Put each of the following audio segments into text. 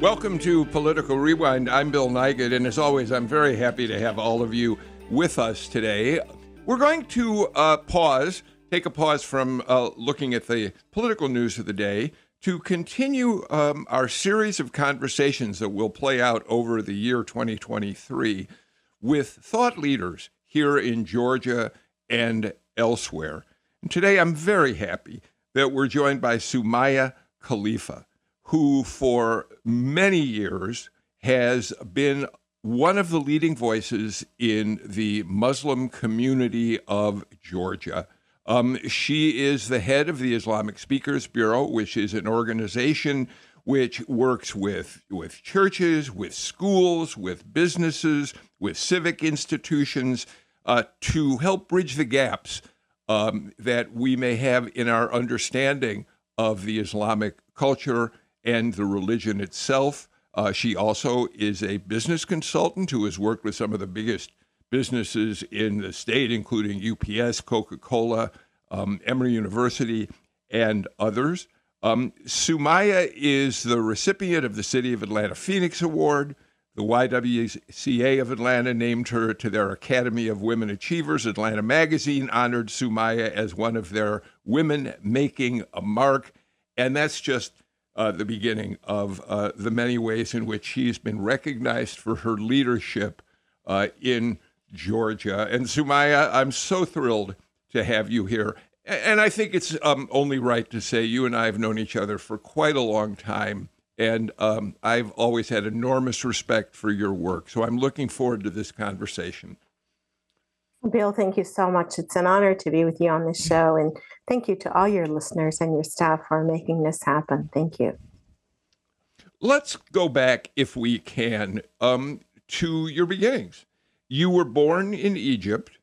Welcome to Political Rewind. I'm Bill Nigut, and as always, I'm very happy to have all of you with us today. We're going to uh, pause, take a pause from uh, looking at the political news of the day to continue um, our series of conversations that will play out over the year 2023 with thought leaders here in Georgia and elsewhere. And today I'm very happy that we're joined by Soumaya Khalifa who for many years has been one of the leading voices in the Muslim community of Georgia. Um, she is the head of the Islamic Speakers Bureau, which is an organization which works with, with churches, with schools, with businesses, with civic institutions uh, to help bridge the gaps um, that we may have in our understanding of the Islamic culture and the religion itself. Uh, she also is a business consultant who has worked with some of the biggest businesses in the state, including UPS, Coca Cola, um, Emory University, and others. Um, Soumaya is the recipient of the City of Atlanta Phoenix Award. The YWCA of Atlanta named her to their Academy of Women Achievers. Atlanta Magazine honored Soumaya as one of their women making a mark. And that's just uh, the beginning of uh, the many ways in which she's been recognized for her leadership uh, in Georgia. And Soumaya, I'm so thrilled to have you here. And I think it's um, only right to say you and I have known each other for quite a long time. And um, I've always had enormous respect for your work. So I'm looking forward to this conversation. Bill, thank you so much. It's an honor to be with you on this show. And thank you to all your listeners and your staff for making this happen. Thank you. Let's go back, if we can, um, to your beginnings. You were born in Egypt,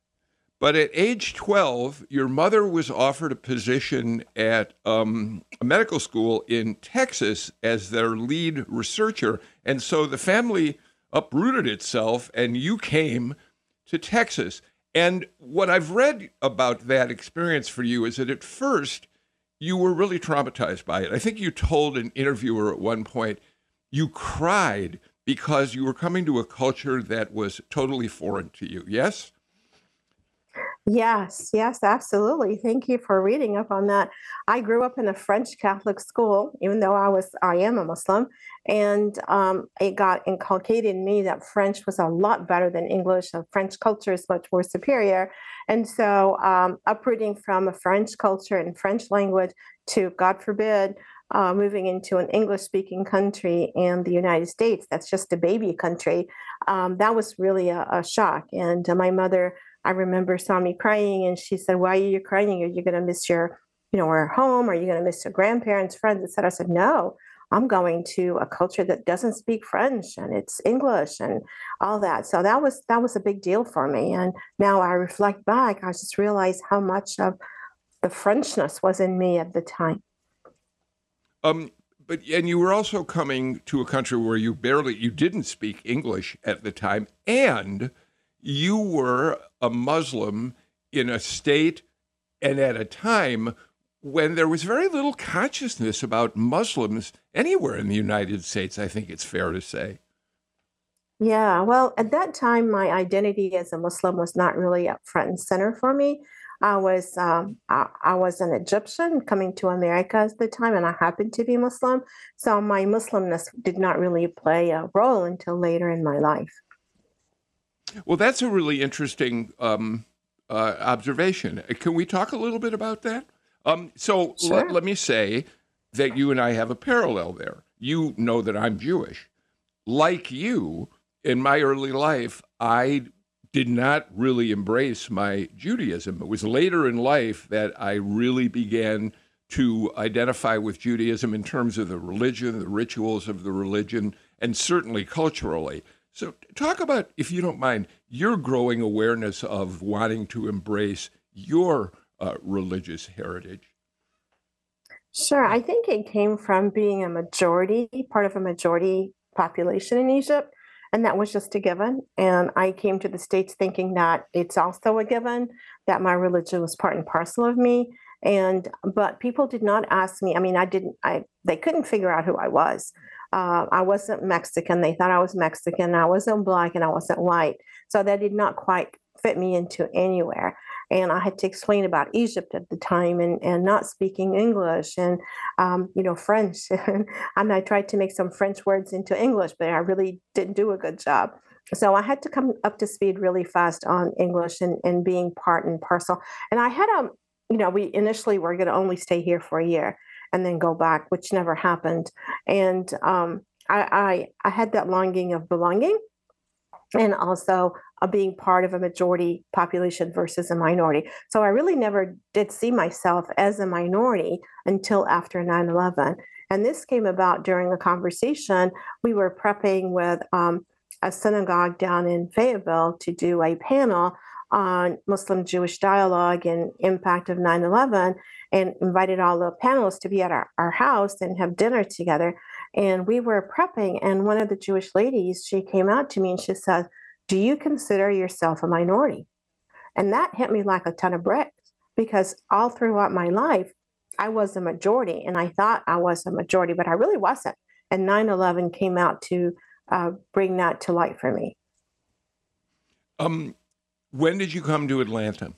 but at age 12, your mother was offered a position at um, a medical school in Texas as their lead researcher. And so the family uprooted itself, and you came to Texas. And what I've read about that experience for you is that at first you were really traumatized by it. I think you told an interviewer at one point you cried because you were coming to a culture that was totally foreign to you. Yes? Yes, yes, absolutely. Thank you for reading up on that. I grew up in a French Catholic school, even though I was I am a Muslim, and um, it got inculcated in me that French was a lot better than English. The French culture is much more superior, and so um, uprooting from a French culture and French language to God forbid uh, moving into an English speaking country and the United States that's just a baby country, um, that was really a, a shock. And uh, my mother I remember saw me crying and she said, Why are you crying? Are you going to miss your, you know, our home? Are you going to miss your grandparents, friends, etc.? I said, No, I'm going to a culture that doesn't speak French and it's English and all that. So that was that was a big deal for me. And now I reflect back, I just realized how much of the Frenchness was in me at the time. Um, but and you were also coming to a country where you barely you didn't speak English at the time, and you were a Muslim in a state and at a time when there was very little consciousness about Muslims anywhere in the United States, I think it's fair to say. Yeah, well, at that time, my identity as a Muslim was not really up front and center for me. I was um, I, I, was an Egyptian coming to America at the time, and I happened to be Muslim. So my Muslimness did not really play a role until later in my life. Well, that's a really interesting um, uh, observation. Can we talk a little bit about that? Um, so sure. let, let me say that you and I have a parallel there. You know that I'm Jewish. Like you, in my early life, I did not really embrace my Judaism. It was later in life that I really began to identify with Judaism in terms of the religion, the rituals of the religion, and certainly culturally. So, talk about, if you don't mind, your growing awareness of wanting to embrace your uh, religious heritage. Sure. I think it came from being a majority, part of a majority population in Egypt. And that was just a given. And I came to the States thinking that it's also a given, that my religion was part and parcel of me. And, but people did not ask me. I mean, I didn't, I, they couldn't figure out who I was. Uh, I wasn't Mexican. They thought I was Mexican. I wasn't black and I wasn't white. So that did not quite fit me into anywhere and I had to explain about Egypt at the time and, and not speaking English and um, you know French and I tried to make some French words into English, but I really didn't do a good job. So I had to come up to speed really fast on English and, and being part and parcel. And I had a, um, you know, we initially were going to only stay here for a year and then go back, which never happened. And um, I, I I had that longing of belonging and also of being part of a majority population versus a minority. So I really never did see myself as a minority until after 9 11. And this came about during a conversation. We were prepping with um, a synagogue down in Fayetteville to do a panel on Muslim Jewish dialogue and impact of 9 11 and invited all the panelists to be at our, our house and have dinner together. And we were prepping, and one of the Jewish ladies, she came out to me and she said, Do you consider yourself a minority? And that hit me like a ton of bricks because all throughout my life, I was a majority and I thought I was a majority, but I really wasn't. And 9 11 came out to uh, bring that to light for me. Um, when did you come to Atlanta?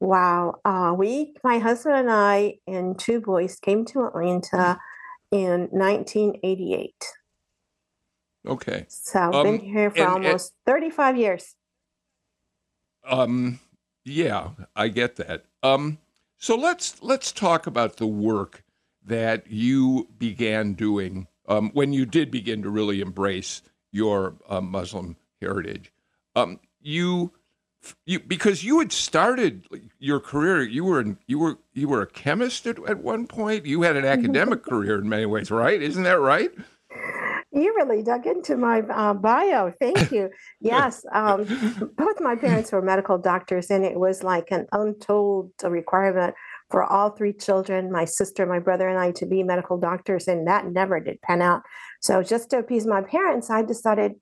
Wow. Uh, we, my husband and I, and two boys came to Atlanta in 1988. Okay. So I've um, been here for and, almost and, 35 years. Um, yeah, I get that. Um, so let's let's talk about the work that you began doing um, when you did begin to really embrace your uh, Muslim heritage. Um, you you because you had started your career you were in, you were you were a chemist at, at one point. You had an academic career in many ways right? Isn't that right? You really dug into my uh, bio. Thank you. Yes um, both my parents were medical doctors and it was like an untold requirement for all three children my sister my brother and i to be medical doctors and that never did pan out. So just to appease my parents i decided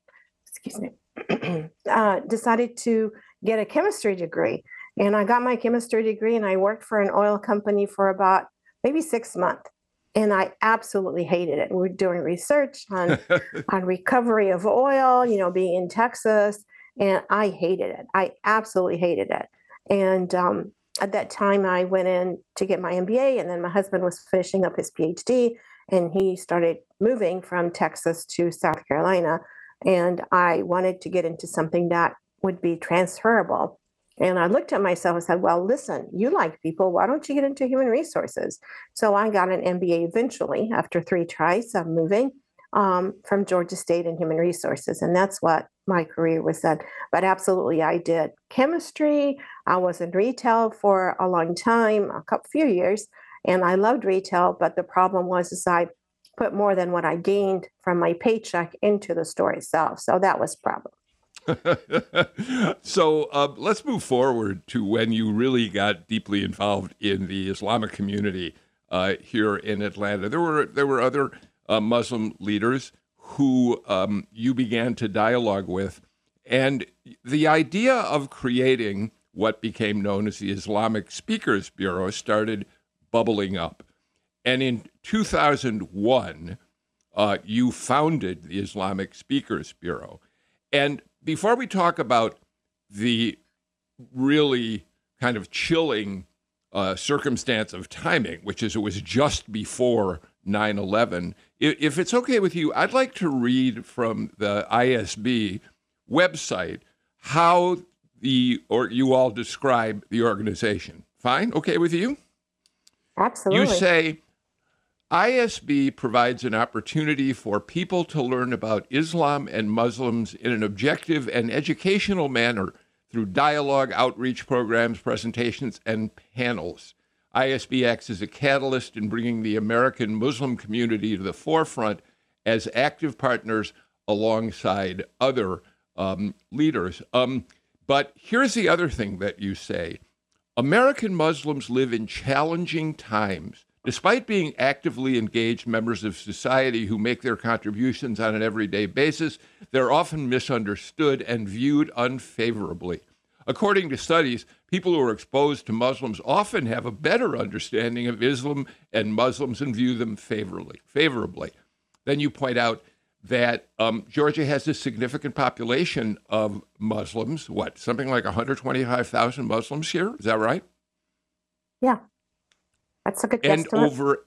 excuse me uh, decided to get a chemistry degree. And I got my chemistry degree and I worked for an oil company for about maybe six months. And I absolutely hated it. We were doing research on, on recovery of oil, you know, being in Texas. And I hated it. I absolutely hated it. And um, at that time, I went in to get my MBA, and then my husband was finishing up his PhD, and he started moving from Texas to South Carolina. And I wanted to get into something that would be transferable. And I looked at myself and said, Well, listen, you like people. Why don't you get into human resources? So I got an MBA eventually after three tries of moving um, from Georgia State in human resources. And that's what my career was in. But absolutely, I did chemistry. I was in retail for a long time, a couple few years, and I loved retail. But the problem was, is I put more than what I gained from my paycheck into the store itself. So that was problem. so uh, let's move forward to when you really got deeply involved in the Islamic community uh, here in Atlanta. There were there were other uh, Muslim leaders who um, you began to dialogue with, and the idea of creating what became known as the Islamic Speakers Bureau started bubbling up. And in 2001, uh, you founded the Islamic Speakers Bureau. And before we talk about the really kind of chilling uh, circumstance of timing, which is it was just before 9 11, if it's okay with you, I'd like to read from the ISB website how the or you all describe the organization. Fine? Okay with you? Absolutely. You say ISB provides an opportunity for people to learn about Islam and Muslims in an objective and educational manner through dialogue, outreach programs, presentations, and panels. ISB acts as a catalyst in bringing the American Muslim community to the forefront as active partners alongside other um, leaders. Um, but here's the other thing that you say American Muslims live in challenging times. Despite being actively engaged members of society who make their contributions on an everyday basis, they're often misunderstood and viewed unfavorably. According to studies, people who are exposed to Muslims often have a better understanding of Islam and Muslims and view them favorably. Favorably. Then you point out that um, Georgia has a significant population of Muslims. What, something like 125,000 Muslims here? Is that right? Yeah, that's a good and over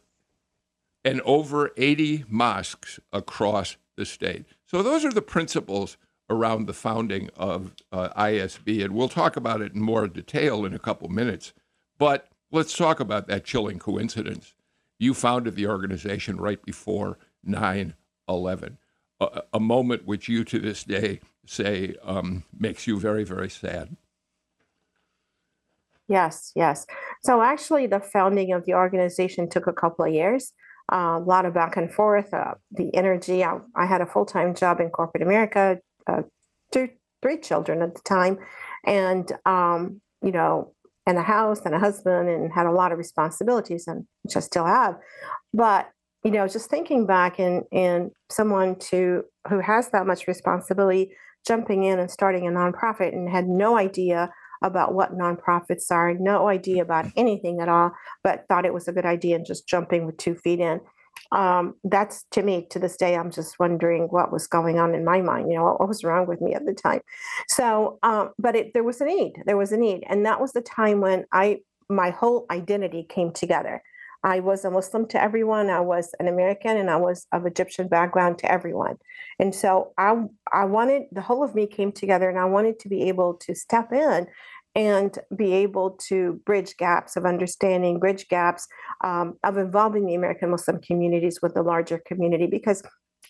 and over 80 mosques across the state. So those are the principles around the founding of uh, ISB, and we'll talk about it in more detail in a couple minutes. But let's talk about that chilling coincidence. You founded the organization right before 9 11, a, a, moment which you to this day say um, makes you very, very sad. Yes, yes. So actually, the founding of the organization took a couple of years. Uh, a lot of back and forth. Uh, the energy. I, I had a full time job in corporate America, uh, two, three children at the time, and um, you know, and a house and a husband, and had a lot of responsibilities, and which I still have. But you know, just thinking back and and someone to who has that much responsibility, jumping in and starting a nonprofit and had no idea about what nonprofits are, no idea about anything at all, but thought it was a good idea and just jumping with two feet in. Um, that's to me to this day, I'm just wondering what was going on in my mind. You know, what, what was wrong with me at the time. So, um, but it, there was a need. There was a need, and that was the time when I my whole identity came together. I was a Muslim to everyone. I was an American, and I was of Egyptian background to everyone. And so I I wanted the whole of me came together, and I wanted to be able to step in and be able to bridge gaps of understanding, bridge gaps um, of involving the American Muslim communities with the larger community because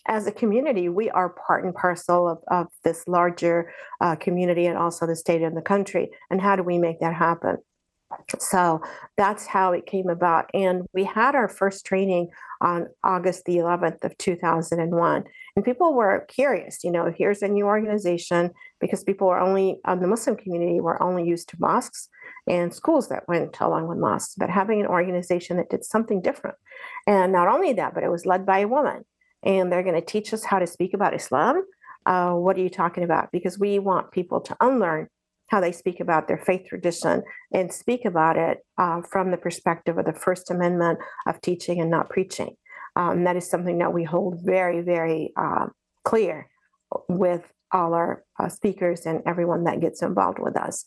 as a community, we are part and parcel of, of this larger uh, community and also the state and the country. And how do we make that happen? So that's how it came about. And we had our first training on August the 11th of 2001. And people were curious, you know, here's a new organization because people were only, um, the Muslim community were only used to mosques and schools that went along with mosques, but having an organization that did something different. And not only that, but it was led by a woman. And they're going to teach us how to speak about Islam. Uh, what are you talking about? Because we want people to unlearn how they speak about their faith tradition and speak about it uh, from the perspective of the First Amendment of teaching and not preaching. Um, that is something that we hold very, very uh, clear with all our uh, speakers and everyone that gets involved with us.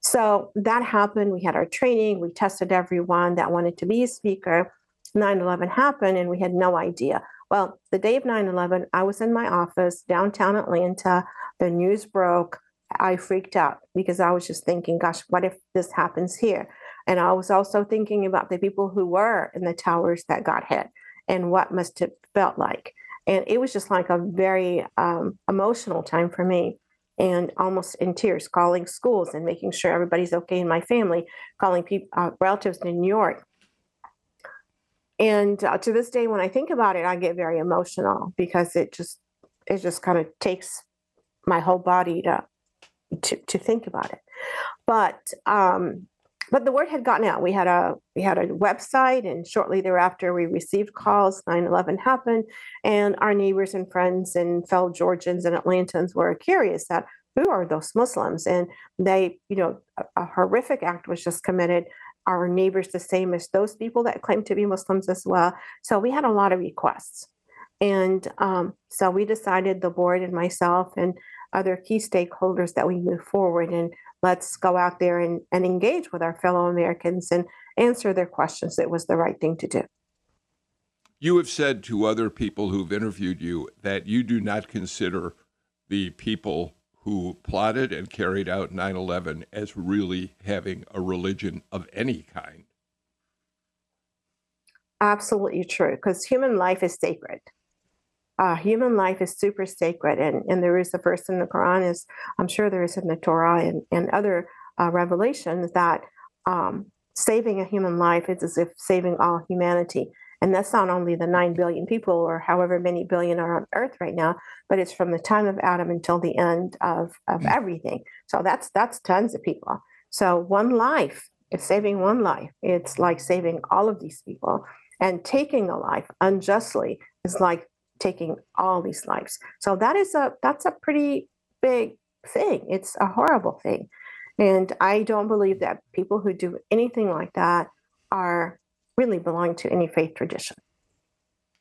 So that happened. We had our training, we tested everyone that wanted to be a speaker. 9 11 happened, and we had no idea. Well, the day of 9 11, I was in my office downtown Atlanta. The news broke. I freaked out because I was just thinking, gosh, what if this happens here? And I was also thinking about the people who were in the towers that got hit and what must have felt like. And it was just like a very um, emotional time for me and almost in tears, calling schools and making sure everybody's okay in my family, calling people, uh, relatives in New York. And uh, to this day, when I think about it, I get very emotional because it just it just kind of takes my whole body to to, to think about it. But um, but the word had gotten out. We had a we had a website, and shortly thereafter, we received calls. 9/11 happened, and our neighbors and friends and fellow Georgians and Atlantans were curious that who are those Muslims? And they, you know, a, a horrific act was just committed. Our neighbors, the same as those people that claim to be Muslims as well. So we had a lot of requests, and um, so we decided, the board and myself and other key stakeholders that we move forward and let's go out there and, and engage with our fellow Americans and answer their questions. It was the right thing to do. You have said to other people who've interviewed you that you do not consider the people who plotted and carried out 9 11 as really having a religion of any kind. Absolutely true, because human life is sacred uh, human life is super sacred, and, and there is a verse in the Quran, is I'm sure there is in the Torah and, and other uh, revelations that um, saving a human life is as if saving all humanity. And that's not only the 9 billion people or however many billion are on earth right now, but it's from the time of Adam until the end of, of mm. everything. So that's that's tons of people. So one life is saving one life. It's like saving all of these people. And taking a life unjustly is like taking all these lives. So that is a that's a pretty big thing. It's a horrible thing. And I don't believe that people who do anything like that are really belong to any faith tradition.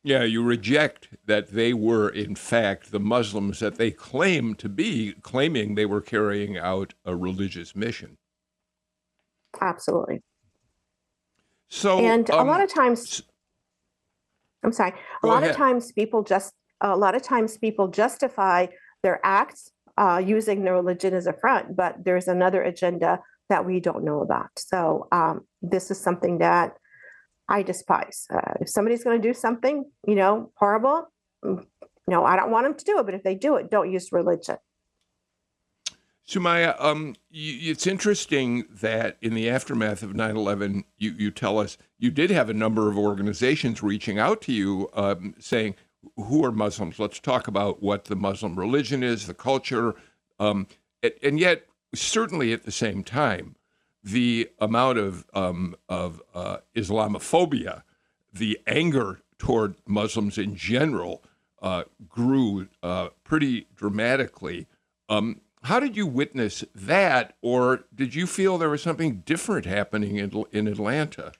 Yeah, you reject that they were, in fact, the Muslims that they claim to be, claiming they were carrying out a religious mission. Absolutely. So, and um, a lot of times, I'm sorry, a lot ahead. of times people just, a lot of times people justify their acts uh, using their religion as a front, but there's another agenda that we don't know about. So um, this is something that I despise. Uh, if somebody's going to do something, you know, horrible, mm, no, I don't want them to do it. But if they do it, don't use religion. Soumaya, um, it's interesting that in the aftermath of 9 11, you, you tell us you did have a number of organizations reaching out to you um, saying, Who are Muslims? Let's talk about what the Muslim religion is, the culture. Um, and, and, yet, certainly at the same time, the amount of, um, of uh, Islamophobia, the anger toward Muslims in general, uh, grew uh, pretty dramatically. Um, how did you witness that, or did you feel there was something different happening in, in Atlanta?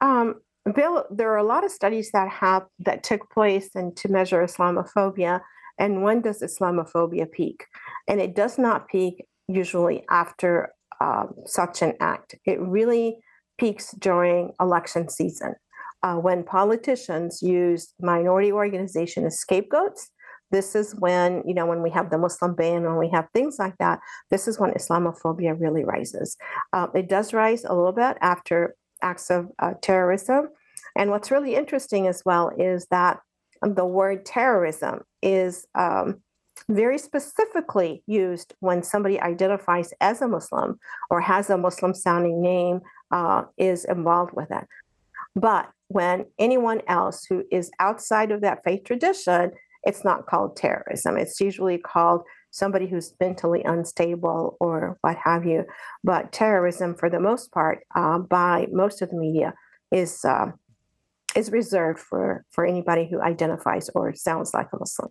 Um, Bill, there are a lot of studies that have that took place and to measure Islamophobia. And when does Islamophobia peak? And it does not peak usually after um, such an act. It really peaks during election season uh, when politicians use minority organization as scapegoats this is when you know when we have the muslim ban when we have things like that this is when islamophobia really rises. Uh, it does rise a little bit after acts of uh, terrorism. And what's really interesting as well is that the word terrorism is um, very specifically used when somebody identifies as a muslim or has a muslim sounding name uh, is involved with it. But when anyone else who is outside of that faith tradition it's not called terrorism. It's usually called somebody who's mentally unstable or what have you. But terrorism, for the most part, uh, by most of the media, is uh, is reserved for for anybody who identifies or sounds like a Muslim.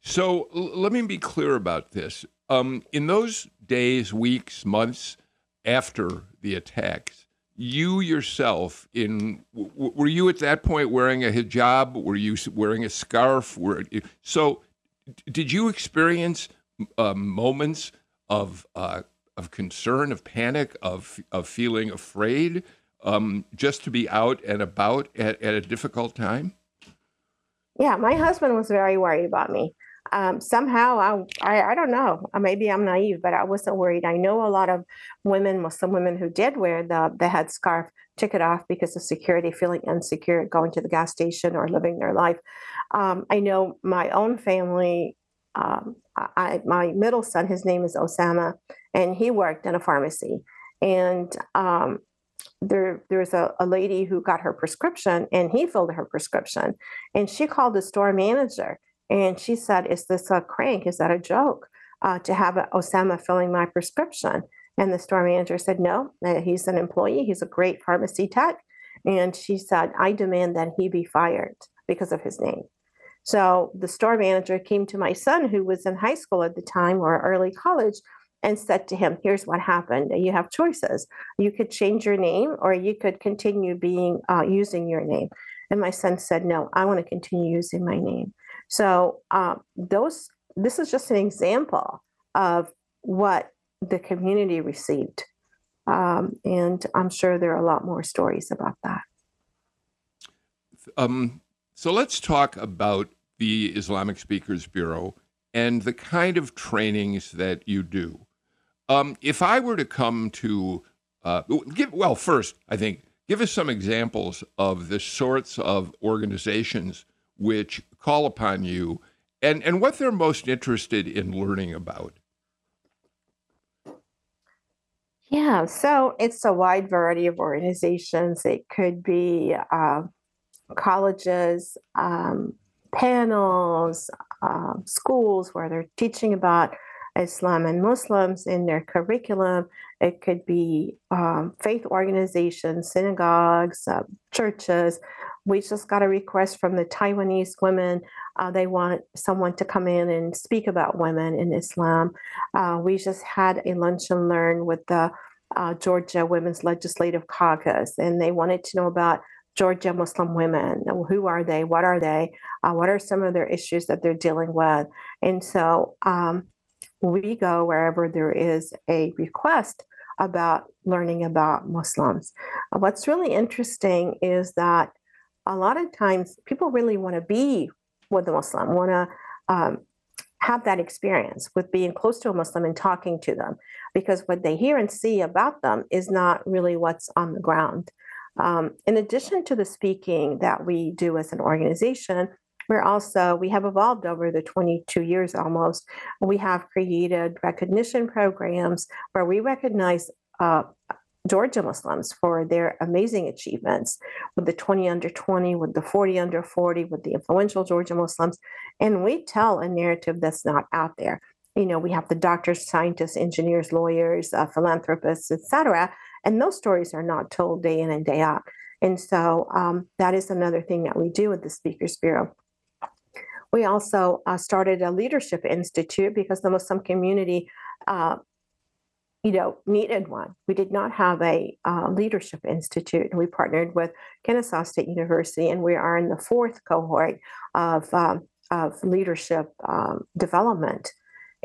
So l- let me be clear about this. Um, in those days, weeks, months after the attacks, you yourself in w- were you at that point wearing a hijab? Were you wearing a scarf? Were so did you experience uh, moments of uh, of concern of panic of of feeling afraid um, just to be out and about at, at a difficult time? Yeah my husband was very worried about me um, somehow I, I, I don't know. Uh, maybe i'm naive but i wasn't worried. I know a lot of women muslim women who did wear the, the headscarf took it off because of security feeling insecure going to the gas station or living their life. Um, i know my own family um, I, my middle son his name is osama and he worked in a pharmacy. And um, there there's a, a lady who got her prescription and he filled her prescription. And she called the store manager and she said, Is this a crank? Is that a joke uh, to have Osama filling my prescription? And the store manager said, No, uh, he's an employee. He's a great pharmacy tech. And she said, I demand that he be fired because of his name. So the store manager came to my son, who was in high school at the time or early college, and said to him, Here's what happened. You have choices. You could change your name or you could continue being uh, using your name. And my son said, No, I want to continue using my name. So um, those this is just an example of what the community received. Um, and I'm sure there are a lot more stories about that. Um, so let's talk about the Islamic Speakers Bureau and the kind of trainings that you do. Um, if I were to come to, uh, give, well, first, I think, give us some examples of the sorts of organizations which call upon you and, and what they're most interested in learning about. Yeah, so it's a wide variety of organizations. It could be uh, colleges, um, panels, uh, schools where they're teaching about Islam and Muslims in their curriculum. It could be um, faith organizations, synagogues, uh, churches. We just got a request from the Taiwanese women. Uh, they want someone to come in and speak about women in Islam. Uh, we just had a lunch and learn with the uh, Georgia Women's Legislative Caucus, and they wanted to know about Georgia Muslim women. Who are they? What are they? Uh, what are some of their issues that they're dealing with? And so um, we go wherever there is a request about learning about Muslims. Uh, what's really interesting is that a lot of times people really want to be with a Muslim, want to um, have that experience with being close to a Muslim and talking to them, because what they hear and see about them is not really what's on the ground. Um, in addition to the speaking that we do as an organization, we're also, we have evolved over the 22 years almost. We have created recognition programs where we recognize uh, Georgia Muslims for their amazing achievements with the 20 under 20, with the 40 under 40, with the influential Georgia Muslims. And we tell a narrative that's not out there. You know, we have the doctors, scientists, engineers, lawyers, uh, philanthropists, etc. And those stories are not told day in and day out. And so um, that is another thing that we do with the Speakers Bureau. We also uh, started a leadership institute because the Muslim community, uh, you know, needed one. We did not have a uh, leadership institute. And we partnered with Kennesaw State University, and we are in the fourth cohort of um, of leadership um, development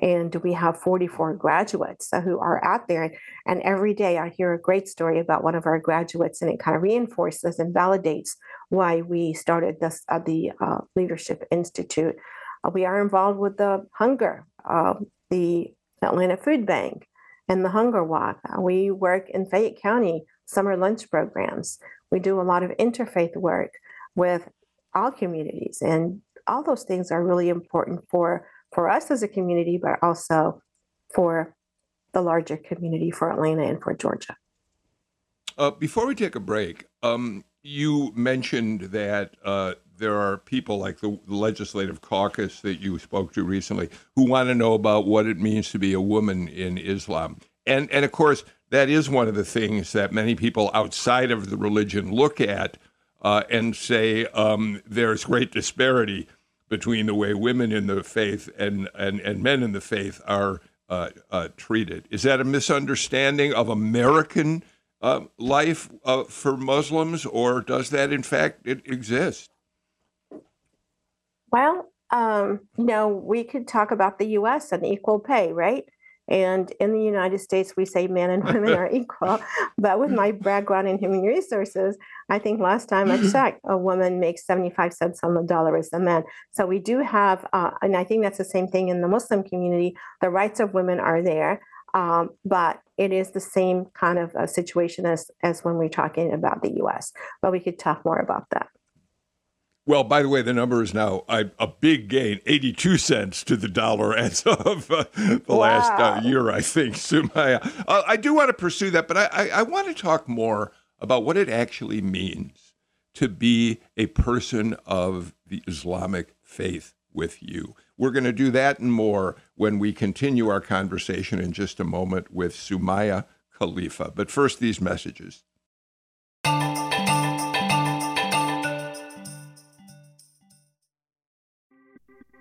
and we have 44 graduates who are out there and every day i hear a great story about one of our graduates and it kind of reinforces and validates why we started this uh, the uh, leadership institute uh, we are involved with the hunger the atlanta food bank and the hunger walk uh, we work in fayette county summer lunch programs we do a lot of interfaith work with all communities and all those things are really important for for us as a community, but also for the larger community for Atlanta and for Georgia. Uh, before we take a break, um, you mentioned that uh, there are people like the legislative caucus that you spoke to recently who want to know about what it means to be a woman in Islam. And, and of course, that is one of the things that many people outside of the religion look at uh, and say um, there's great disparity between the way women in the faith and, and, and men in the faith are uh, uh, treated. Is that a misunderstanding of American uh, life uh, for Muslims, or does that in fact exist? Well, um, you know, we could talk about the U.S. and equal pay, right? And in the United States, we say men and women are equal. But with my background in human resources, I think last time I checked, a woman makes 75 cents on the dollar as a man. So we do have, uh, and I think that's the same thing in the Muslim community. The rights of women are there. Um, but it is the same kind of a situation as, as when we're talking about the US. But we could talk more about that. Well, by the way, the number is now a, a big gain, 82 cents to the dollar as of uh, the wow. last uh, year, I think, Soumaya. Uh, I do want to pursue that, but I, I, I want to talk more about what it actually means to be a person of the Islamic faith with you. We're going to do that and more when we continue our conversation in just a moment with Soumaya Khalifa. But first, these messages.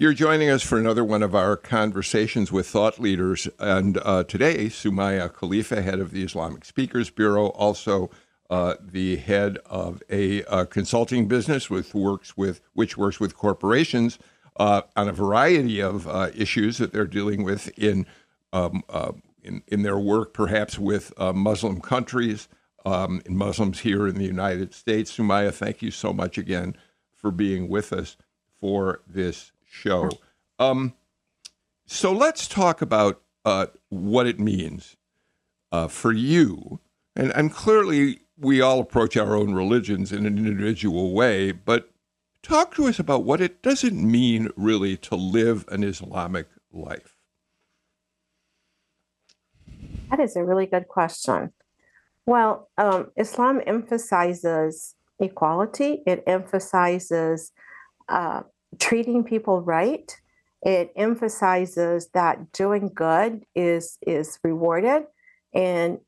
You're joining us for another one of our conversations with thought leaders. And uh, today, Soumaya Khalifa, head of the Islamic Speakers Bureau, also uh, the head of a uh, consulting business with works with which works with corporations uh, on a variety of uh, issues that they're dealing with in um, uh, in, in their work, perhaps with Muslim countries um, and Muslims here in the United States. Soumaya, thank you so much again for being with us for this show. Um, so let's talk about uh, what it means uh, for you. And, and clearly, we all approach our own religions in an individual way, but talk to us about what it doesn't mean really to live an Islamic life. That is a really good question. Well, um, Islam emphasizes equality, it emphasizes uh, treating people right. It emphasizes that doing good is is rewarded, and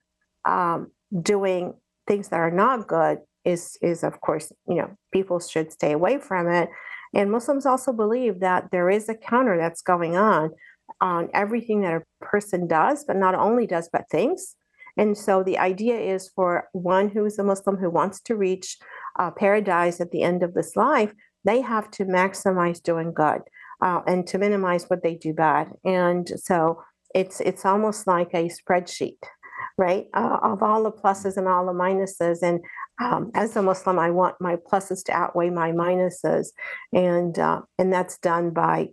um, doing things that are not good is is of course you know people should stay away from it. And Muslims also believe that there is a counter that's going on on everything that a person does, but not only does but thinks. And so the idea is for one who is a Muslim who wants to reach uh, paradise at the end of this life, they have to maximize doing good uh, and to minimize what they do bad. And so it's it's almost like a spreadsheet, right, uh, of all the pluses and all the minuses. And um, as a Muslim, I want my pluses to outweigh my minuses, and uh, and that's done by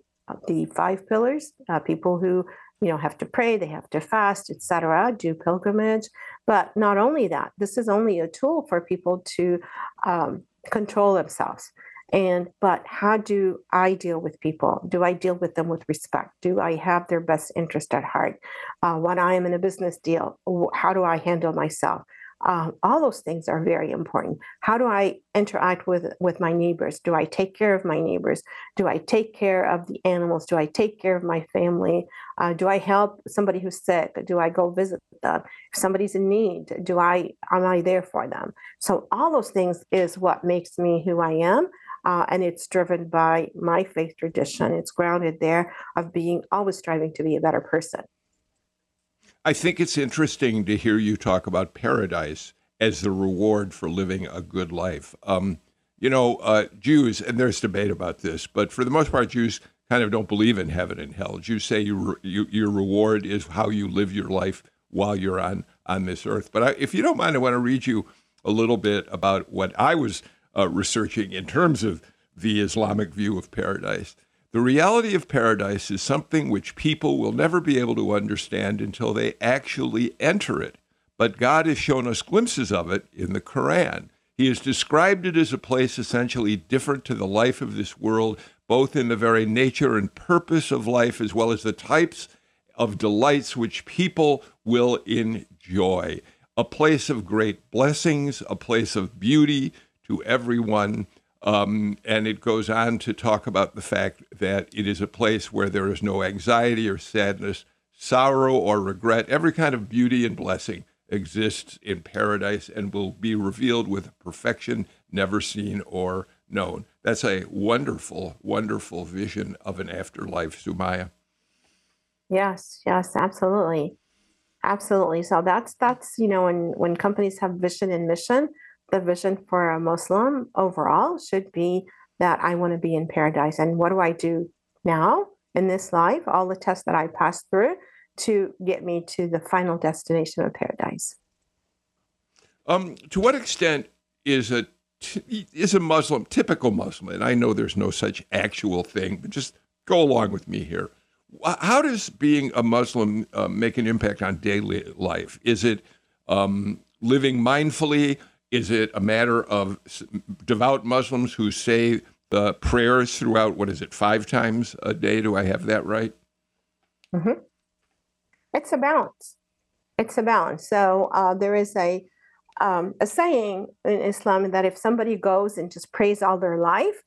the five pillars. Uh, people who you know have to pray, they have to fast, etc., do pilgrimage. But not only that, this is only a tool for people to um, control themselves. And but how do I deal with people? Do I deal with them with respect? Do I have their best interest at heart? Uh, when I am in a business deal, how do I handle myself? Um, all those things are very important. How do I interact with with my neighbors? Do I take care of my neighbors? Do I take care of the animals? Do I take care of my family? Uh, do I help somebody who's sick? Do I go visit them? If somebody's in need, do I am I there for them? So all those things is what makes me who I am. Uh, and it's driven by my faith tradition. It's grounded there of being always striving to be a better person. I think it's interesting to hear you talk about paradise as the reward for living a good life. Um, you know, uh, Jews, and there's debate about this, but for the most part, Jews kind of don't believe in heaven and hell. Jews say you, you, your reward is how you live your life while you're on on this earth. But I, if you don't mind, I want to read you a little bit about what I was uh, researching in terms of the Islamic view of paradise. The reality of paradise is something which people will never be able to understand until they actually enter it. But God has shown us glimpses of it in the Quran. He has described it as a place essentially different to the life of this world, both in the very nature and purpose of life, as well as the types of delights which people will enjoy. A place of great blessings, a place of beauty to everyone um, and it goes on to talk about the fact that it is a place where there is no anxiety or sadness, sorrow or regret. Every kind of beauty and blessing exists in paradise and will be revealed with perfection never seen or known. That's a wonderful, wonderful vision of an afterlife, Soumaya. Yes, yes, absolutely. Absolutely. So that's that's you know when when companies have vision and mission, the vision for a Muslim overall should be that I want to be in paradise. And what do I do now in this life? All the tests that I pass through to get me to the final destination of paradise. Um, to what extent is a is a Muslim typical Muslim? And I know there's no such actual thing, but just go along with me here. How does being a Muslim uh, make an impact on daily life? Is it um, living mindfully? Is it a matter of devout Muslims who say the prayers throughout, what is it, five times a day? Do I have that right? Mm-hmm. It's a balance. It's a balance. So uh, there is a um, a saying in Islam that if somebody goes and just prays all their life,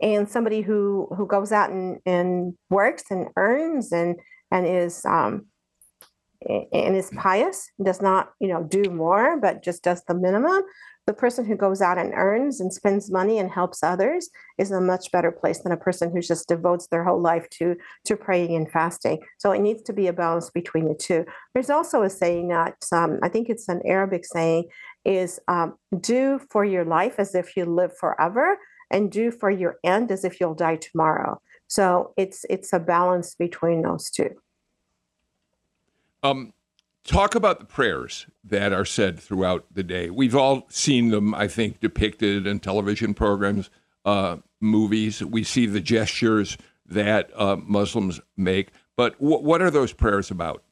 and somebody who who goes out and, and works and earns and and is um, and is pious, does not, you know, do more, but just does the minimum, the person who goes out and earns and spends money and helps others is a much better place than a person who just devotes their whole life to to praying and fasting. So it needs to be a balance between the two. There's also a saying that um, I think it's an Arabic saying is um, do for your life as if you live forever, and do for your end as if you'll die tomorrow. So it's it's a balance between those two. Um, talk about the prayers that are said throughout the day. We've all seen them, I think, depicted in television programs, uh, movies. We see the gestures that uh, Muslims make. But w- what are those prayers about?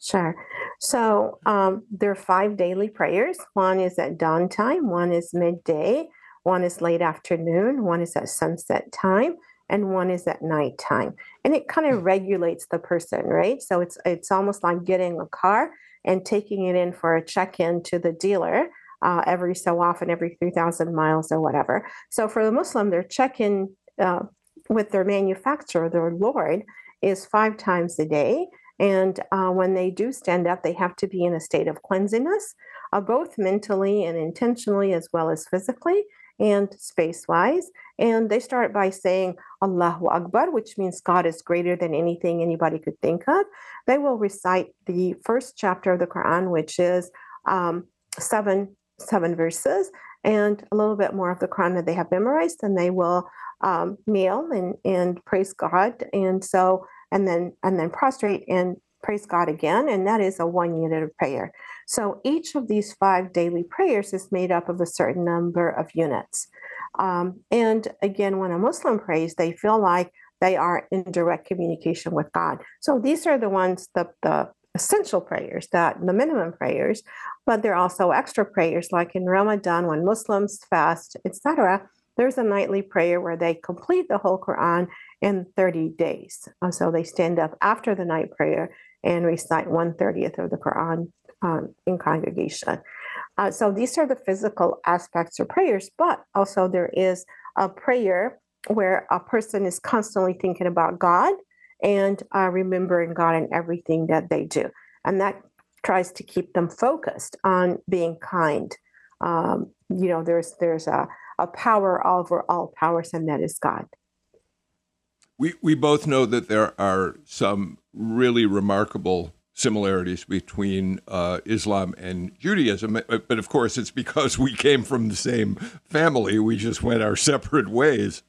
Sure. So um, there are five daily prayers. One is at dawn time, one is midday, one is late afternoon, one is at sunset time, and one is at nighttime. And it kind of regulates the person, right? So it's it's almost like getting a car and taking it in for a check-in to the dealer uh, every so often, every 3,000 miles or whatever. So for the Muslim, their check-in uh, with their manufacturer, their Lord, is five times a day. And uh, when they do stand up, they have to be in a state of cleansiness, uh, both mentally and intentionally, as well as physically and space wise. And they start by saying Allahu Akbar, which means God is greater than anything anybody could think of. They will recite the first chapter of the Quran, which is um, seven seven verses, and a little bit more of the Quran that they have memorized, and they will um, kneel and, and praise God. And so and then and then prostrate and praise God again, and that is a one unit of prayer. So each of these five daily prayers is made up of a certain number of units. Um, and again, when a Muslim prays, they feel like they are in direct communication with God. So these are the ones, the, the essential prayers, that the minimum prayers, but there are also extra prayers, like in Ramadan when Muslims fast, etc. There's a nightly prayer where they complete the whole Quran in 30 days. Uh, so they stand up after the night prayer and recite 130th of the Quran um, in congregation. Uh, so these are the physical aspects of prayers, but also there is a prayer where a person is constantly thinking about God and uh, remembering God in everything that they do. And that tries to keep them focused on being kind. Um, you know, there's there's a, a power over all powers, and that is God. We, we both know that there are some really remarkable similarities between uh, Islam and Judaism. But of course, it's because we came from the same family. We just went our separate ways.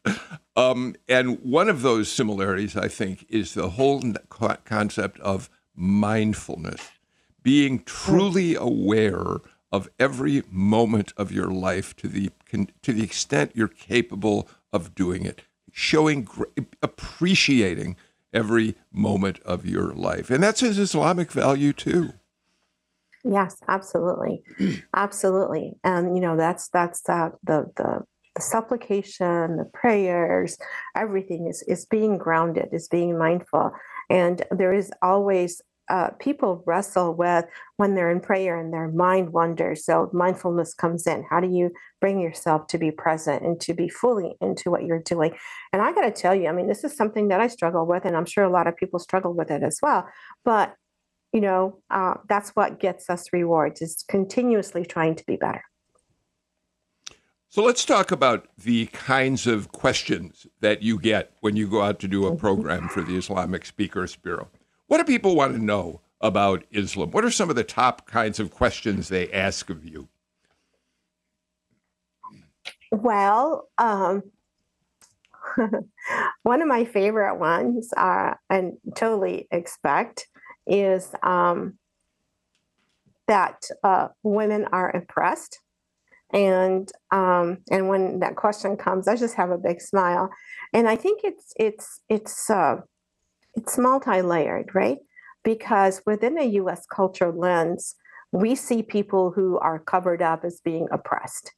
Um, and one of those similarities, I think, is the whole concept of mindfulness, being truly aware of every moment of your life to the to the extent you're capable of doing it showing, appreciating every moment of your life. And that's his Islamic value too. Yes, absolutely. absolutely. And, you know, that's, that's uh, the, the, the supplication, the prayers, everything is, is being grounded, is being mindful. And there is always uh, people wrestle with when they're in prayer and their mind wanders. So mindfulness comes in. How do you bring yourself to be present and to be fully into what you're doing? And I got to tell you, I mean, this is something that I struggle with, and I'm sure a lot of people struggle with it as well. But you know, uh, that's what gets us rewards is continuously trying to be better. So let's talk about the kinds of questions that you get when you go out to do a mm-hmm. program for the Islamic Speakers Bureau. What do people want to know about Islam? What are some of the top kinds of questions they ask of you? Well, um, one of my favorite ones, uh, and totally expect, is um, that uh, women are oppressed. And um, and when that question comes, I just have a big smile, and I think it's it's it's uh, it's multi-layered, right? Because within a U.S. cultural lens, we see people who are covered up as being oppressed,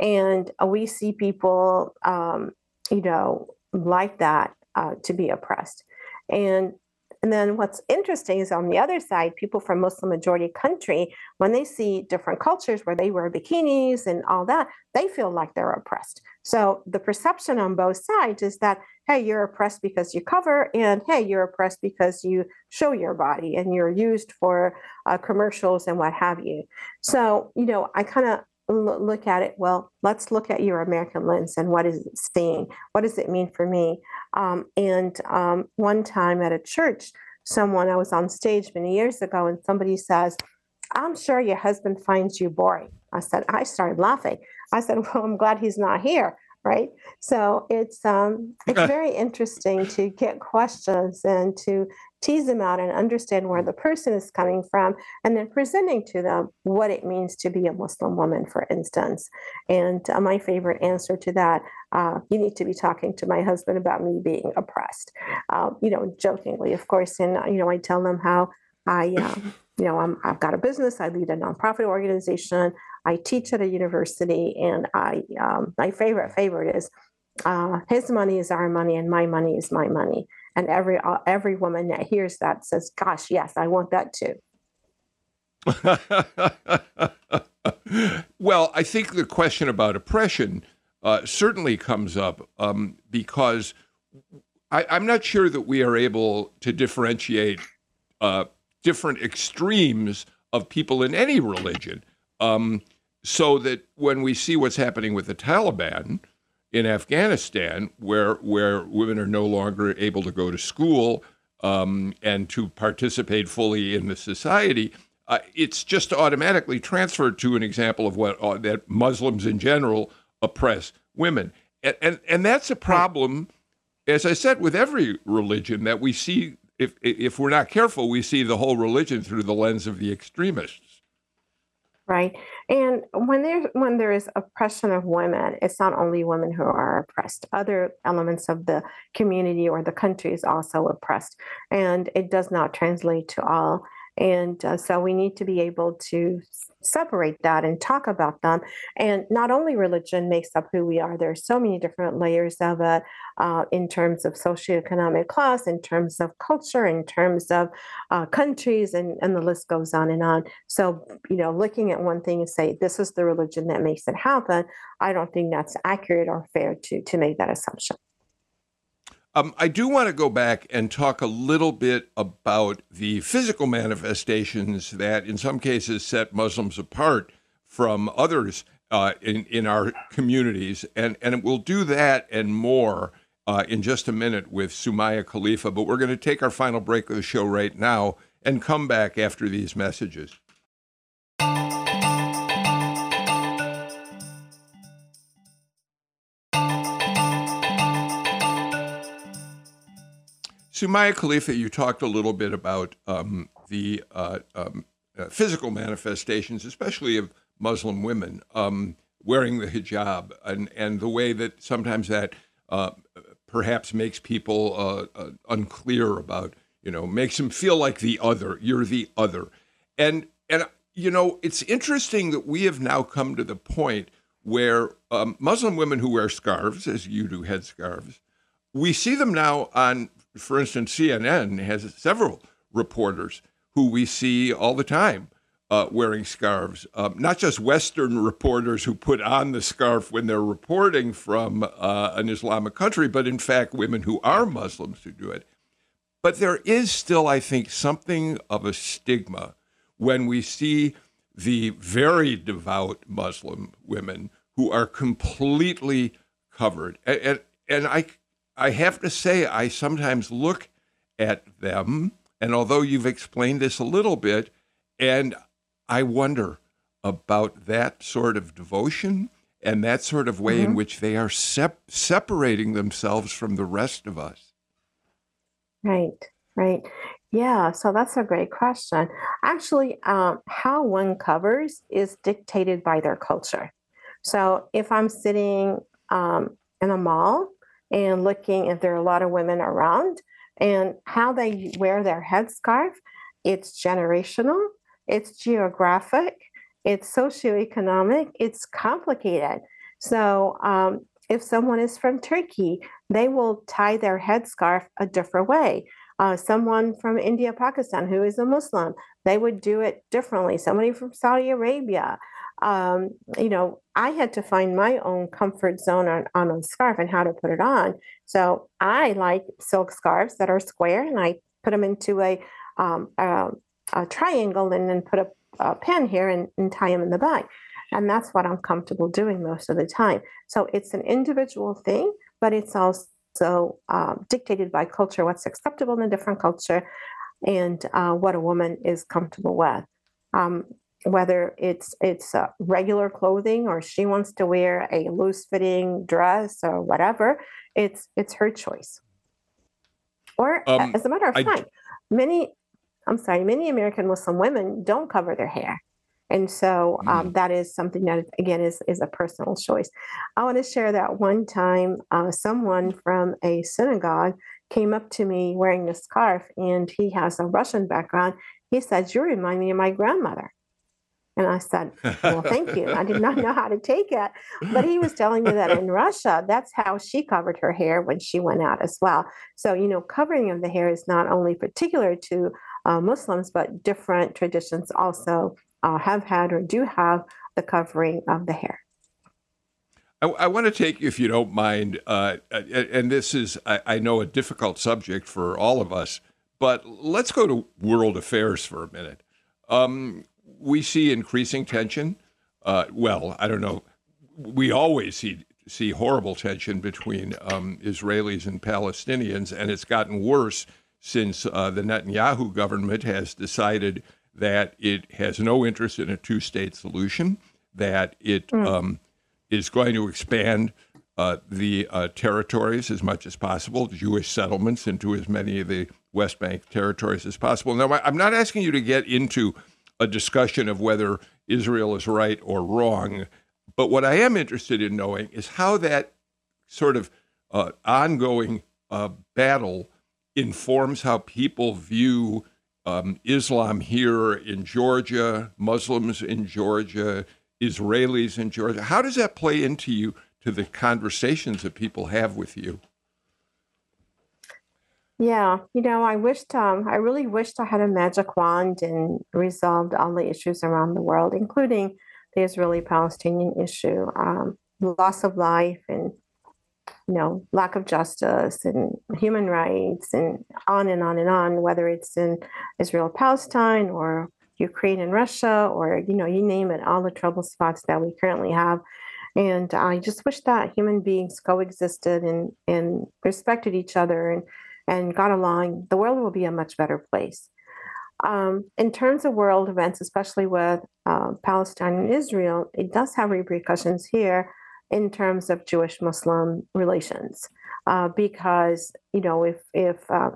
and we see people, um, you know, like that uh, to be oppressed, and and then what's interesting is on the other side, people from Muslim majority country, when they see different cultures where they wear bikinis and all that, they feel like they're oppressed. So the perception on both sides is that, hey, you're oppressed because you cover, and hey, you're oppressed because you show your body and you're used for uh, commercials and what have you. So, you know, I kind of look at it well let's look at your american lens and what is it seeing what does it mean for me um, and um, one time at a church someone i was on stage many years ago and somebody says i'm sure your husband finds you boring i said i started laughing i said well i'm glad he's not here right? So it's um, it's very interesting to get questions and to tease them out and understand where the person is coming from, and then presenting to them what it means to be a Muslim woman, for instance. And uh, my favorite answer to that, uh, you need to be talking to my husband about me being oppressed. Uh, you know, jokingly, of course, and you know, I tell them how I. Um, you know, I'm, I've got a business. I lead a nonprofit organization. I teach at a university, and I um, my favorite favorite is uh, his money is our money, and my money is my money. And every uh, every woman that hears that says, "Gosh, yes, I want that too." well, I think the question about oppression uh, certainly comes up um, because I, am not sure that we are able to differentiate uh, different extremes of people in any religion. Um, so that when we see what's happening with the Taliban in Afghanistan, where where women are no longer able to go to school um, and to participate fully in the society, uh, it's just automatically transferred to an example of what uh, that Muslims in general oppress women, and, and and that's a problem, as I said, with every religion that we see. If if we're not careful, we see the whole religion through the lens of the extremists. Right. And when there when there is oppression of women it's not only women who are oppressed other elements of the community or the country is also oppressed and it does not translate to all. And uh, so we need to be able to separate that and talk about them. And not only religion makes up who we are, there are so many different layers of it uh, in terms of socioeconomic class, in terms of culture, in terms of uh, countries, and, and the list goes on and on. So, you know, looking at one thing and say, this is the religion that makes it happen, I don't think that's accurate or fair to, to make that assumption. Um, I do want to go back and talk a little bit about the physical manifestations that, in some cases, set Muslims apart from others uh, in in our communities, and and we'll do that and more uh, in just a minute with Soumaya Khalifa. But we're going to take our final break of the show right now and come back after these messages. Soumaya Khalifa, you talked a little bit about um, the uh, um, uh, physical manifestations, especially of Muslim women um, wearing the hijab, and, and the way that sometimes that uh, perhaps makes people uh, uh, unclear about, you know, makes them feel like the other. You're the other, and and you know, it's interesting that we have now come to the point where um, Muslim women who wear scarves, as you do, headscarves, we see them now on for instance, CNN has several reporters who we see all the time uh, wearing scarves. Um, not just Western reporters who put on the scarf when they're reporting from uh, an Islamic country, but in fact, women who are Muslims who do it. But there is still, I think, something of a stigma when we see the very devout Muslim women who are completely covered. And, and, and I I have to say, I sometimes look at them, and although you've explained this a little bit, and I wonder about that sort of devotion and that sort of way mm-hmm. in which they are sep- separating themselves from the rest of us. Right, right. Yeah, so that's a great question. Actually, um, how one covers is dictated by their culture. So if I'm sitting um, in a mall and looking if there are a lot of women around and how they wear their headscarf. It's generational, it's geographic, it's socioeconomic, it's complicated. So, um, if someone is from Turkey, they will tie their headscarf a different way. Uh, someone from India, Pakistan, who is a Muslim, they would do it differently. Somebody from Saudi Arabia, um, you know, I had to find my own comfort zone on, on a scarf and how to put it on. So I like silk scarves that are square and I put them into a, um, a, a triangle and then put a, a pin here and, and tie them in the back. And that's what I'm comfortable doing most of the time. So it's an individual thing, but it's also um, dictated by culture, what's acceptable in a different culture, and uh, what a woman is comfortable with. Um, whether it's it's uh, regular clothing or she wants to wear a loose fitting dress or whatever it's it's her choice. Or Um, as a matter of I- fact many i'm sorry many american muslim women don't cover their hair. And so um, that is something that again is is a personal choice. I want to share that one time uh, someone from a synagogue came up to me wearing a scarf and he has a russian background. He said you remind me of my grandmother and I said, Well, thank you. I did not know how to take it. But he was telling me that in Russia, that's how she covered her hair when she went out as well. So, you know, covering of the hair is not only particular to uh, Muslims, but different traditions also uh, have had or do have the covering of the hair. I, I want to take, if you don't mind, uh, and this is, I, I know, a difficult subject for all of us, but let's go to world affairs for a minute. Um, we see increasing tension. Uh, well, I don't know. We always see see horrible tension between um, Israelis and Palestinians, and it's gotten worse since uh, the Netanyahu government has decided that it has no interest in a two state solution, that it um, is going to expand uh, the uh, territories as much as possible, Jewish settlements into as many of the West Bank territories as possible. Now, I'm not asking you to get into a discussion of whether Israel is right or wrong, but what I am interested in knowing is how that sort of uh, ongoing uh, battle informs how people view um, Islam here in Georgia, Muslims in Georgia, Israelis in Georgia. How does that play into you to the conversations that people have with you? Yeah, you know, I wished, um, I really wished I had a magic wand and resolved all the issues around the world, including the Israeli Palestinian issue, um, loss of life and, you know, lack of justice and human rights and on and on and on, whether it's in Israel, Palestine or Ukraine and Russia or, you know, you name it, all the trouble spots that we currently have. And I just wish that human beings coexisted and, and respected each other and and got along, the world will be a much better place. Um, in terms of world events, especially with uh, Palestine and Israel, it does have repercussions here in terms of Jewish Muslim relations, uh, because you know if if uh,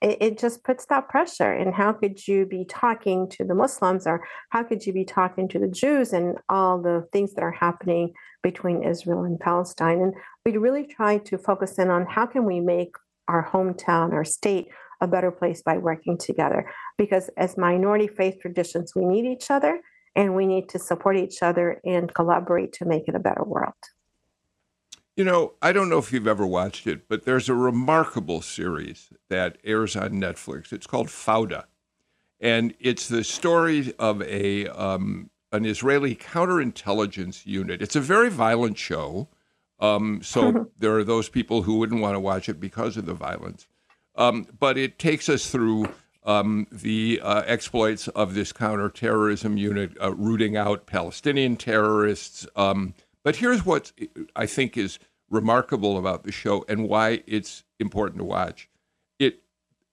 it, it just puts that pressure. And how could you be talking to the Muslims, or how could you be talking to the Jews, and all the things that are happening between Israel and Palestine? And we really try to focus in on how can we make our hometown, our state, a better place by working together. Because as minority faith traditions, we need each other and we need to support each other and collaborate to make it a better world. You know, I don't know if you've ever watched it, but there's a remarkable series that airs on Netflix. It's called Fauda, and it's the story of a um, an Israeli counterintelligence unit. It's a very violent show, um, so there are those people who wouldn't want to watch it because of the violence. Um, but it takes us through um, the uh, exploits of this counterterrorism unit, uh, rooting out Palestinian terrorists. Um, but here's what I think is remarkable about the show and why it's important to watch. It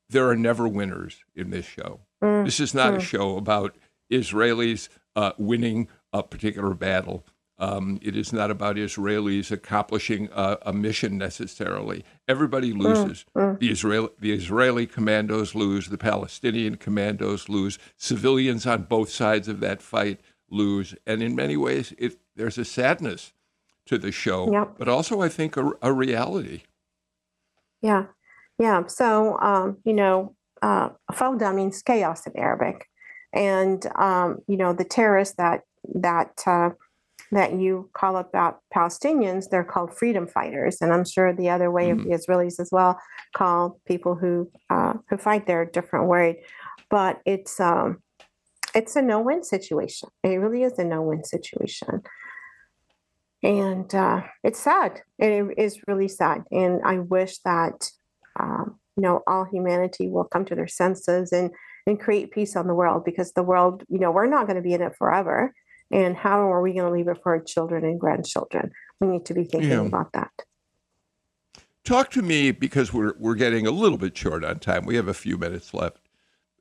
there are never winners in this show. This is not a show about Israelis uh, winning a particular battle. Um, it is not about Israelis accomplishing a, a mission necessarily. Everybody loses. The Israel, the Israeli commandos lose. The Palestinian commandos lose. Civilians on both sides of that fight lose. And in many ways, it, there's a sadness to the show, Yep. but also I think a, a reality. Yeah, yeah. So, um, you know, uh, fawda means chaos in Arabic, and um, you know the terrorists that that uh, that you call about Palestinians, they're called freedom fighters, and I'm sure the other way of the Israelis as well call people who uh, who fight there a different word, but it's um, it's a no-win situation. It really is a no-win situation and uh, it's sad. It is really sad, and I wish that um, you know all humanity will come to their senses and and create peace on the world because the world, you know, we're not going to be in it forever. And how are we going to leave it for our children and grandchildren? We need to be thinking Yeah. about that. Talk to me because we're we're getting a little bit short on time. We have a few minutes left.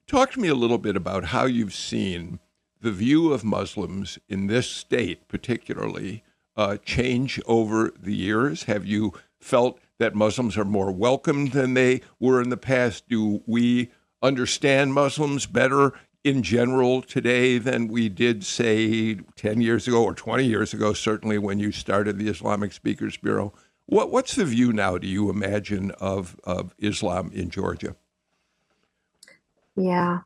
Talk to me a little bit about how you've seen the view of Muslims in this state, particularly, uh, change over the years? Have you felt that Muslims are more welcomed than they were in the past? Do we understand Muslims better in general today than we did, say, 10 years ago or 20 years ago, certainly when you started the Islamic Speakers Bureau? What, what's the view now, do you imagine, of, of Islam in Georgia? Yeah,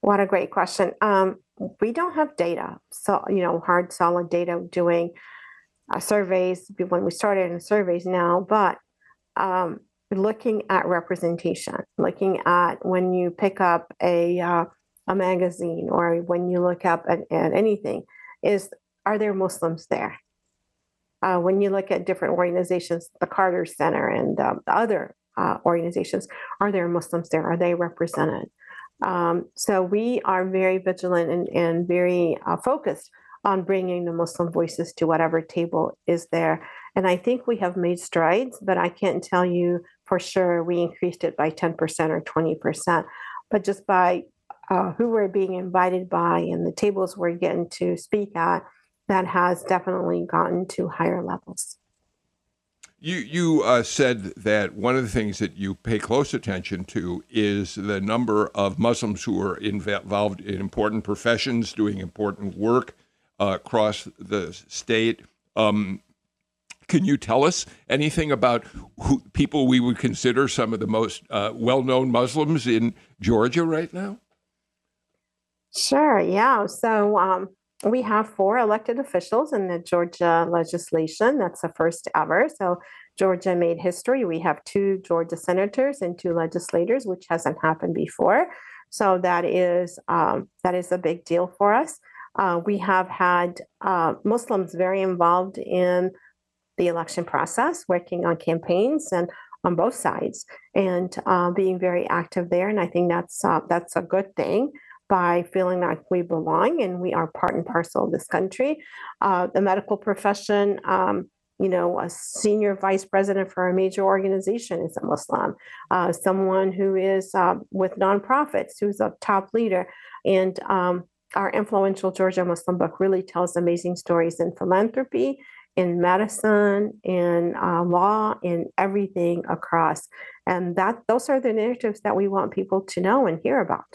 what a great question. Um, we don't have data, so, you know, hard, solid data doing uh, surveys when we started in surveys now, but um, looking at representation, looking at when you pick up a uh, a magazine or when you look up at, at anything, is are there Muslims there? Uh, when you look at different organizations, the Carter Center and um, the other uh, organizations, are there Muslims there? Are they represented? Um, so we are very vigilant and, and very uh, focused on bringing the Muslim voices to whatever table is there. And I think we have made strides, but I can't tell you for sure we increased it by 10% or 20%. But just by uh, who we're being invited by and the tables we're getting to speak at, that has definitely gotten to higher levels. You you uh, said that one of the things that you pay close attention to is the number of Muslims who are involved in important professions, doing important work uh, across the state. Um, can you tell us anything about who, people we would consider some of the most uh, well-known Muslims in Georgia right now? Sure. Yeah. So um, we have four elected officials in the Georgia legislation. That's the first ever. So Georgia made history. We have two Georgia senators and two legislators, which hasn't happened before. So that is um, that is a big deal for us. Uh, we have had uh, Muslims very involved in the election process, working on campaigns and on both sides, and uh, being very active there. And I think that's uh, that's a good thing by feeling like we belong and we are part and parcel of this country. Uh, the medical profession, um, you know, a senior vice president for a major organization is a Muslim, uh, someone who is uh, with nonprofits, who's a top leader. And um, our influential Georgia Muslim book really tells amazing stories in philanthropy, in medicine, in uh, law, in everything across. And that those are the narratives that we want people to know and hear about.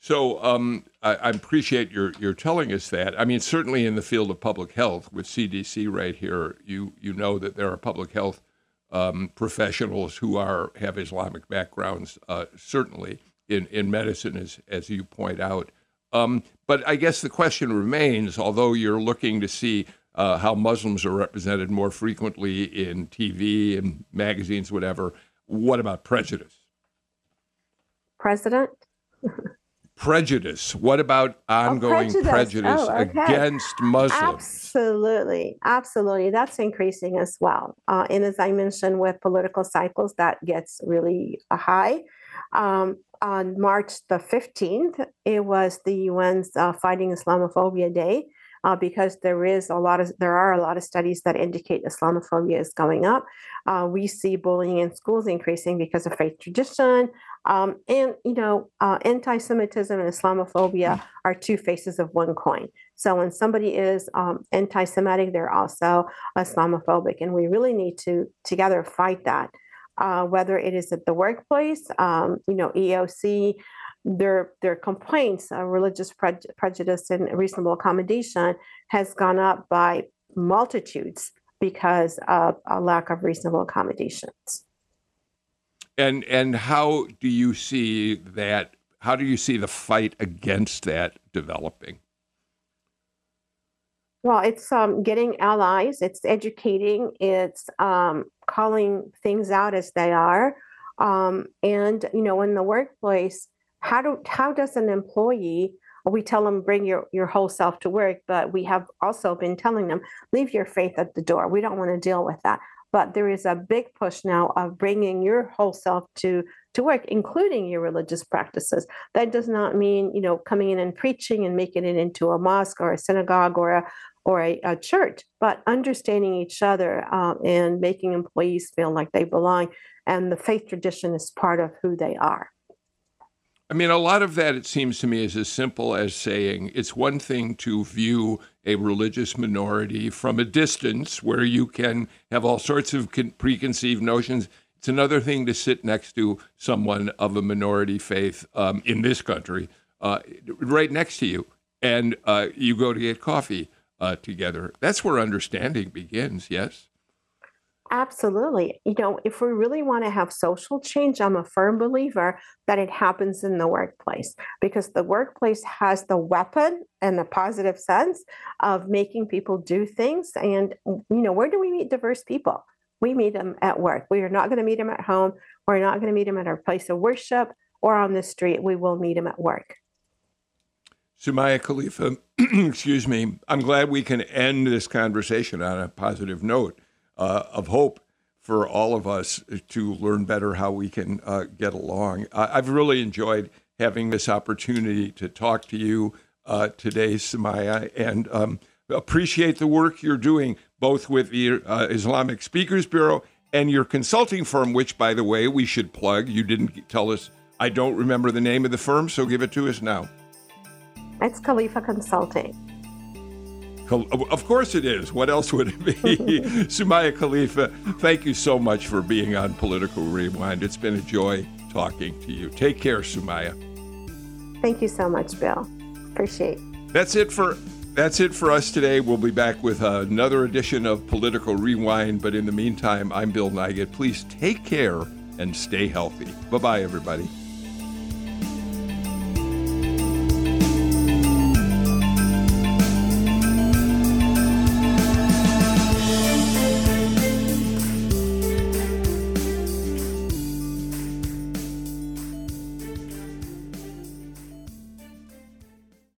So um, I, I, appreciate your your telling us that. I mean, certainly in the field of public health, with CDC right here, you you know that there are public health um, professionals who are have Islamic backgrounds, uh, certainly in in medicine, as as you point out. Um, but I guess the question remains, although you're looking to see uh, how Muslims are represented more frequently in TV and magazines, whatever, what about prejudice? President? prejudice. What about ongoing oh, prejudice, prejudice oh, okay. against Muslims? Absolutely, absolutely. That's increasing as well. Uh, and as I mentioned, with political cycles, that gets really high. Um, on March the 15th, it was the UN's uh, Fighting Islamophobia Day. Uh, because there is a lot of there are a lot of studies that indicate Islamophobia is going up. Uh, we see bullying in schools increasing because of faith tradition, um, and, you know, uh, anti Semitism and Islamophobia are two faces of one coin. So when somebody is um, anti Semitic, they're also Islamophobic. And we really need to together fight that, uh, whether it is at the workplace, um, you know, EOC. Their their complaints, of religious pre- prejudice and reasonable accommodation, has gone up by multitudes because of a lack of reasonable accommodations. And and how do you see that? How do you see the fight against that developing? Well, it's um, getting allies. It's educating. It's um, calling things out as they are. Um, and you know, in the workplace, how do how does an employee? We tell them bring your your whole self to work, but we have also been telling them leave your faith at the door. We don't want to deal with that but there is a big push now of bringing your whole self to to work including your religious practices. That does not mean you know coming in and preaching and making it into a mosque or a synagogue or a or a, a church but understanding each other um, and making employees feel like they belong and the faith tradition is part of who they are I mean, a lot of that, it seems to me, is as simple as saying it's one thing to view a religious minority from a distance where you can have all sorts of preconceived notions. It's another thing to sit next to someone of a minority faith um, in this country, uh, right next to you, and uh, you go to get coffee uh, together. That's where understanding begins, yes? Absolutely. You know, if we really want to have social change, I'm a firm believer that it happens in the workplace because the workplace has the weapon and the positive sense of making people do things. And, you know, where do we meet diverse people? We meet them at work. We are not going to meet them at home. We're not going to meet them at our place of worship or on the street. We will meet them at work. Soumaya Khalifa, excuse me. I'm glad we can end this conversation on a positive note uh, of hope for all of us to learn better how we can uh, get along. I- have really enjoyed having this opportunity to talk to you uh, today, Soumaya, and um, appreciate the work you're doing both with the uh, Islamic Speakers Bureau and your consulting firm, which, by the way, we should plug. You didn't tell us. I don't remember the name of the firm, so give it to us now. It's Khalifa Consulting. Of course it is. What else would it be? Soumaya Khalifa, thank you so much for being on Political Rewind. It's been a joy talking to you. Take care, Soumaya. Thank you so much, Bill. Appreciate. That's it for that's it for us today. We'll be back with another edition of Political Rewind. But in the meantime, I'm Bill Nigut. Please take care and stay healthy. Bye bye, everybody.